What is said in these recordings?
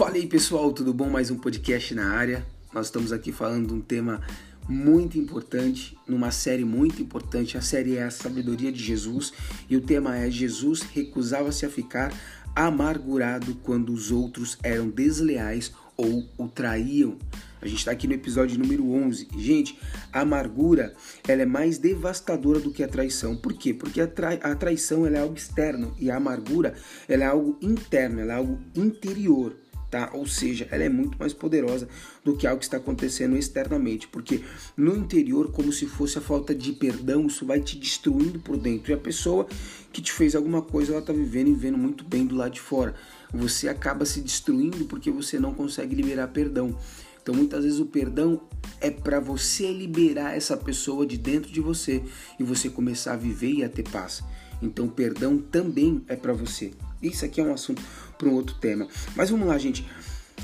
Fala aí pessoal, tudo bom? Mais um podcast na área. Nós estamos aqui falando de um tema muito importante, numa série muito importante. A série é a sabedoria de Jesus e o tema é Jesus recusava-se a ficar amargurado quando os outros eram desleais ou o traíam. A gente está aqui no episódio número 11. Gente, a amargura ela é mais devastadora do que a traição. Por quê? Porque a, trai a traição ela é algo externo e a amargura ela é algo interno, ela é algo interior. Tá? Ou seja, ela é muito mais poderosa do que algo que está acontecendo externamente, porque no interior, como se fosse a falta de perdão, isso vai te destruindo por dentro. E a pessoa que te fez alguma coisa, ela está vivendo e vivendo muito bem do lado de fora. Você acaba se destruindo porque você não consegue liberar perdão. Então muitas vezes o perdão é para você liberar essa pessoa de dentro de você e você começar a viver e a ter paz. Então o perdão também é para você. Isso aqui é um assunto para um outro tema. Mas vamos lá, gente.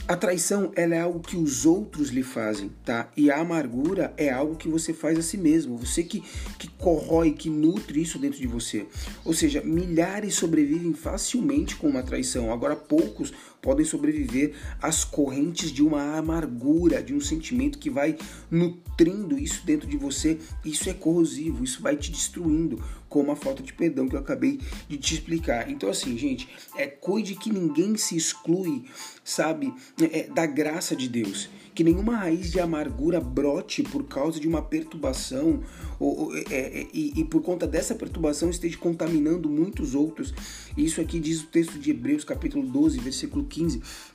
A traição ela é algo que os outros lhe fazem, tá? E a amargura é algo que você faz a si mesmo. Você que, que corrói, que nutre isso dentro de você. Ou seja, milhares sobrevivem facilmente com uma traição. Agora poucos podem sobreviver às correntes de uma amargura, de um sentimento que vai nutrindo isso dentro de você. Isso é corrosivo, isso vai te destruindo, como a falta de perdão que eu acabei de te explicar. Então, assim, gente, é cuide que ninguém se exclui, sabe, é, é, da graça de Deus. Que nenhuma raiz de amargura brote por causa de uma perturbação ou, ou é, é, e, e por conta dessa perturbação esteja contaminando muitos outros. Isso aqui diz o texto de Hebreus, capítulo 12, versículo 15,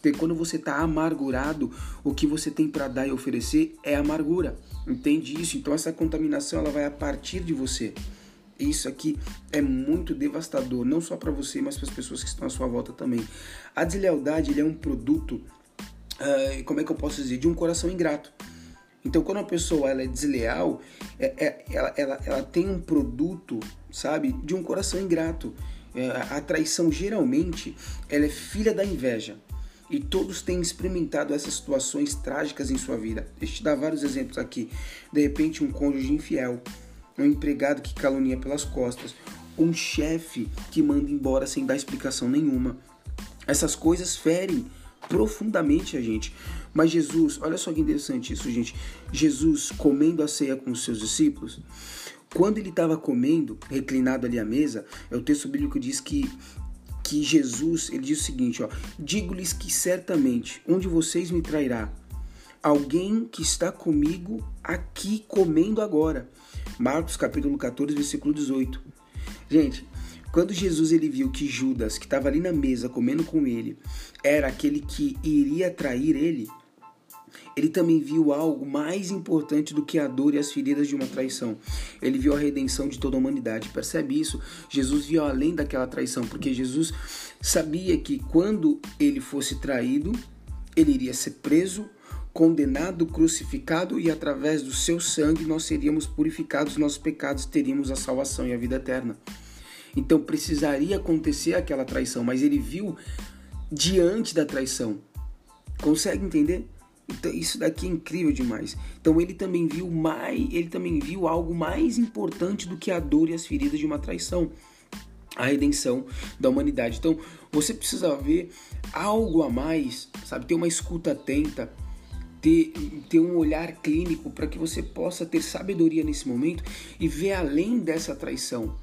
que quando você está amargurado, o que você tem para dar e oferecer é amargura. Entende isso? Então essa contaminação ela vai a partir de você. Isso aqui é muito devastador, não só para você, mas para as pessoas que estão à sua volta também. A deslealdade é um produto, uh, como é que eu posso dizer, de um coração ingrato. Então, quando a pessoa ela é desleal, é, é, ela, ela, ela tem um produto, sabe, de um coração ingrato. É, a traição geralmente ela é filha da inveja. E todos têm experimentado essas situações trágicas em sua vida. Deixa eu te dar vários exemplos aqui. De repente, um cônjuge infiel, um empregado que calunia pelas costas, um chefe que manda embora sem dar explicação nenhuma. Essas coisas ferem profundamente a gente. Mas Jesus, olha só que interessante isso, gente. Jesus comendo a ceia com os seus discípulos, quando ele estava comendo, reclinado ali à mesa, é o texto bíblico diz que que Jesus, ele diz o seguinte, ó: Digo-lhes que certamente um de vocês me trairá. Alguém que está comigo aqui comendo agora. Marcos capítulo 14, versículo 18. Gente, quando Jesus ele viu que Judas, que estava ali na mesa comendo com ele, era aquele que iria trair ele, ele também viu algo mais importante do que a dor e as feridas de uma traição. Ele viu a redenção de toda a humanidade. Percebe isso? Jesus viu além daquela traição, porque Jesus sabia que quando ele fosse traído, ele iria ser preso, condenado, crucificado e através do seu sangue nós seríamos purificados, nossos pecados teríamos a salvação e a vida eterna. Então precisaria acontecer aquela traição, mas ele viu diante da traição. Consegue entender? Então, isso daqui é incrível demais. Então ele também viu mais, ele também viu algo mais importante do que a dor e as feridas de uma traição, a redenção da humanidade. Então você precisa ver algo a mais, sabe? Ter uma escuta atenta, ter, ter um olhar clínico para que você possa ter sabedoria nesse momento e ver além dessa traição,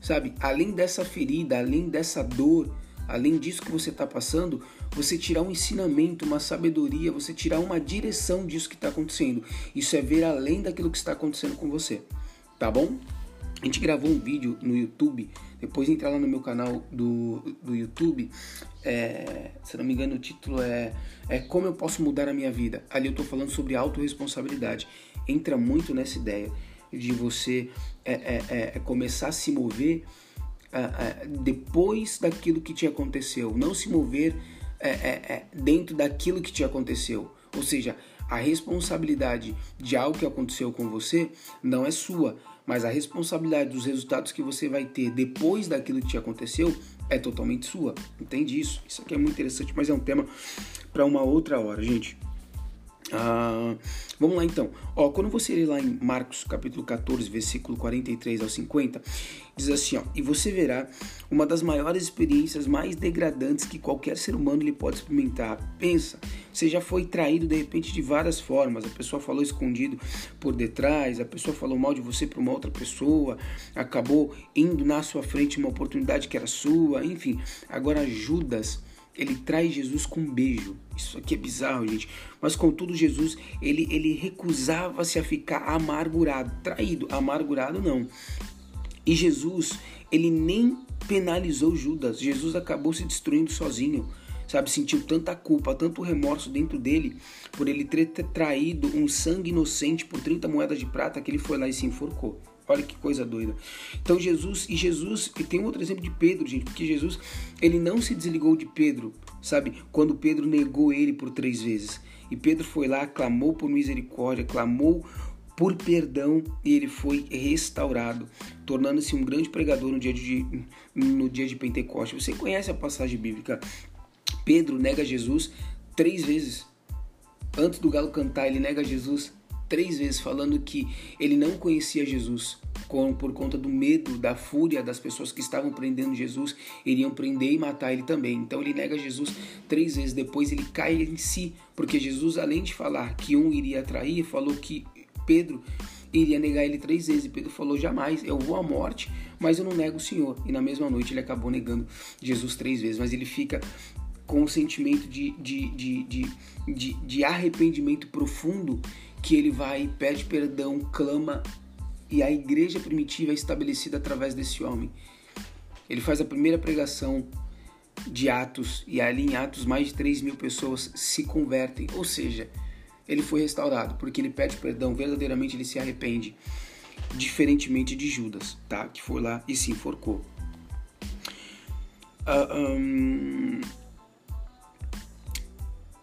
sabe? Além dessa ferida, além dessa dor, além disso que você está passando, você tirar um ensinamento, uma sabedoria, você tirar uma direção disso que está acontecendo. Isso é ver além daquilo que está acontecendo com você, tá bom? A gente gravou um vídeo no YouTube, depois entra lá no meu canal do, do YouTube. É, se não me engano, o título é, é Como Eu Posso Mudar a Minha Vida. Ali eu estou falando sobre autorresponsabilidade. Entra muito nessa ideia de você é, é, é, é começar a se mover depois daquilo que te aconteceu, não se mover dentro daquilo que te aconteceu. Ou seja, a responsabilidade de algo que aconteceu com você não é sua, mas a responsabilidade dos resultados que você vai ter depois daquilo que te aconteceu é totalmente sua. Entende isso? Isso aqui é muito interessante, mas é um tema para uma outra hora, gente. Ah, vamos lá então. Ó, quando você lê lá em Marcos capítulo 14, versículo 43 ao 50, diz assim, ó, e você verá uma das maiores experiências mais degradantes que qualquer ser humano ele pode experimentar. Pensa, você já foi traído de repente de várias formas. A pessoa falou escondido por detrás, a pessoa falou mal de você para uma outra pessoa, acabou indo na sua frente uma oportunidade que era sua, enfim. Agora Judas ele traz Jesus com um beijo. Isso aqui é bizarro, gente. Mas contudo, Jesus, ele, ele recusava-se a ficar amargurado, traído, amargurado não. E Jesus, ele nem penalizou Judas. Jesus acabou se destruindo sozinho. Sabe, sentiu tanta culpa, tanto remorso dentro dele por ele ter traído um sangue inocente por 30 moedas de prata que ele foi lá e se enforcou. Olha que coisa doida. Então Jesus, e Jesus, e tem outro exemplo de Pedro, gente, porque Jesus, ele não se desligou de Pedro, sabe? Quando Pedro negou ele por três vezes. E Pedro foi lá, clamou por misericórdia, clamou por perdão e ele foi restaurado, tornando-se um grande pregador no dia de, no dia de Pentecostes. Você conhece a passagem bíblica? Pedro nega Jesus três vezes. Antes do galo cantar, ele nega Jesus três vezes falando que ele não conhecia Jesus por conta do medo, da fúria das pessoas que estavam prendendo Jesus, iriam prender e matar ele também. Então ele nega Jesus três vezes. Depois ele cai em si, porque Jesus, além de falar que um iria trair, falou que Pedro iria negar ele três vezes. Pedro falou: jamais, eu vou à morte, mas eu não nego o Senhor. E na mesma noite ele acabou negando Jesus três vezes. Mas ele fica com um sentimento de, de, de, de, de arrependimento profundo que ele vai, pede perdão, clama e a igreja primitiva é estabelecida através desse homem. Ele faz a primeira pregação de Atos e ali em Atos mais de 3 mil pessoas se convertem, ou seja, ele foi restaurado porque ele pede perdão, verdadeiramente ele se arrepende, diferentemente de Judas, tá? Que foi lá e se enforcou. Uh, um,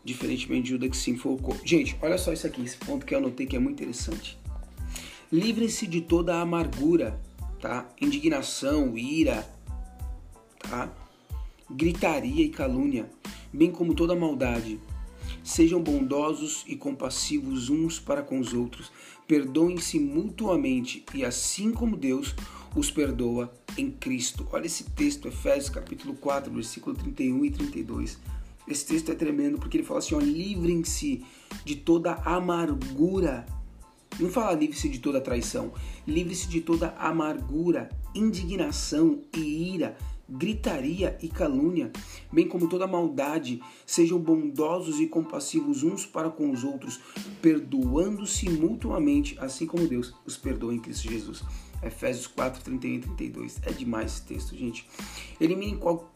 diferentemente de Judas que se enfocou. Gente, olha só isso aqui, esse ponto que eu anotei que é muito interessante. Livre-se de toda a amargura, tá? Indignação, ira, tá? Gritaria e calúnia, bem como toda maldade. Sejam bondosos e compassivos uns para com os outros. Perdoem-se mutuamente e assim como Deus os perdoa em Cristo. Olha esse texto, Efésios capítulo 4, versículo 31 e 32. Esse texto é tremendo porque ele fala assim: livrem-se de toda amargura. Não fala livre-se de toda traição, livre-se de toda amargura, indignação e ira, gritaria e calúnia, bem como toda maldade. Sejam bondosos e compassivos uns para com os outros, perdoando-se mutuamente, assim como Deus os perdoa em Cristo Jesus. Efésios 4, 31 e 32. É demais esse texto, gente. Eliminem qual,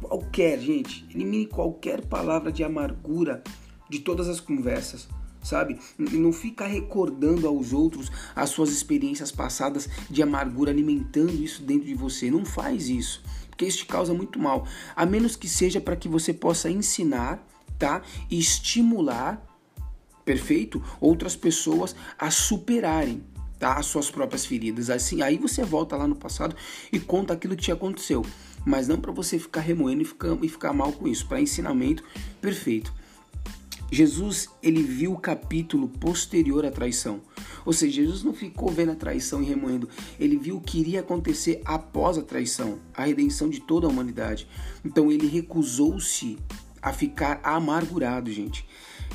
qualquer, gente, elimine qualquer palavra de amargura de todas as conversas, sabe? Não fica recordando aos outros as suas experiências passadas de amargura, alimentando isso dentro de você. Não faz isso, porque isso te causa muito mal. A menos que seja para que você possa ensinar, tá? E estimular, perfeito? Outras pessoas a superarem tá? As suas próprias feridas. Assim, aí você volta lá no passado e conta aquilo que te aconteceu. Mas não para você ficar remoendo e ficar, e ficar mal com isso. Para ensinamento, perfeito. Jesus, ele viu o capítulo posterior à traição. Ou seja, Jesus não ficou vendo a traição e remoendo. Ele viu o que iria acontecer após a traição, a redenção de toda a humanidade. Então ele recusou-se a ficar amargurado, gente.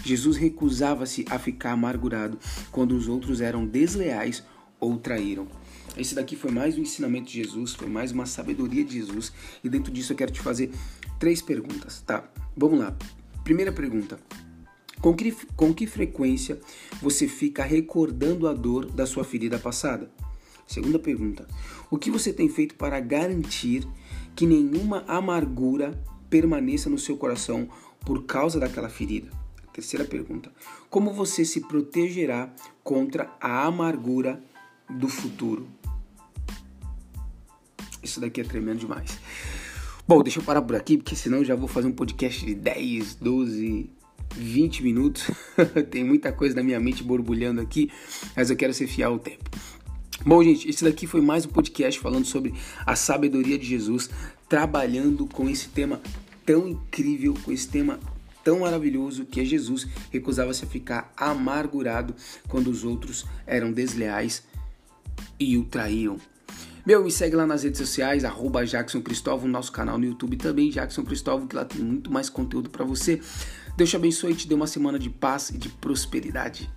Jesus recusava-se a ficar amargurado quando os outros eram desleais ou traíram. Esse daqui foi mais um ensinamento de Jesus, foi mais uma sabedoria de Jesus, e dentro disso eu quero te fazer três perguntas, tá? Vamos lá. Primeira pergunta: com que, com que frequência você fica recordando a dor da sua ferida passada? Segunda pergunta: o que você tem feito para garantir que nenhuma amargura permaneça no seu coração por causa daquela ferida? Terceira pergunta: Como você se protegerá contra a amargura do futuro? Isso daqui é tremendo demais. Bom, deixa eu parar por aqui, porque senão já vou fazer um podcast de 10, 12, 20 minutos. Tem muita coisa na minha mente borbulhando aqui, mas eu quero ser fiel ao tempo. Bom, gente, esse daqui foi mais um podcast falando sobre a sabedoria de Jesus, trabalhando com esse tema tão incrível, com esse tema tão maravilhoso que é Jesus, recusava-se a ficar amargurado quando os outros eram desleais e o traíam. Meu, me segue lá nas redes sociais, arroba Jackson Cristóvão, nosso canal no YouTube também, Jackson Cristóvão, que lá tem muito mais conteúdo para você. Deus te abençoe e te dê uma semana de paz e de prosperidade.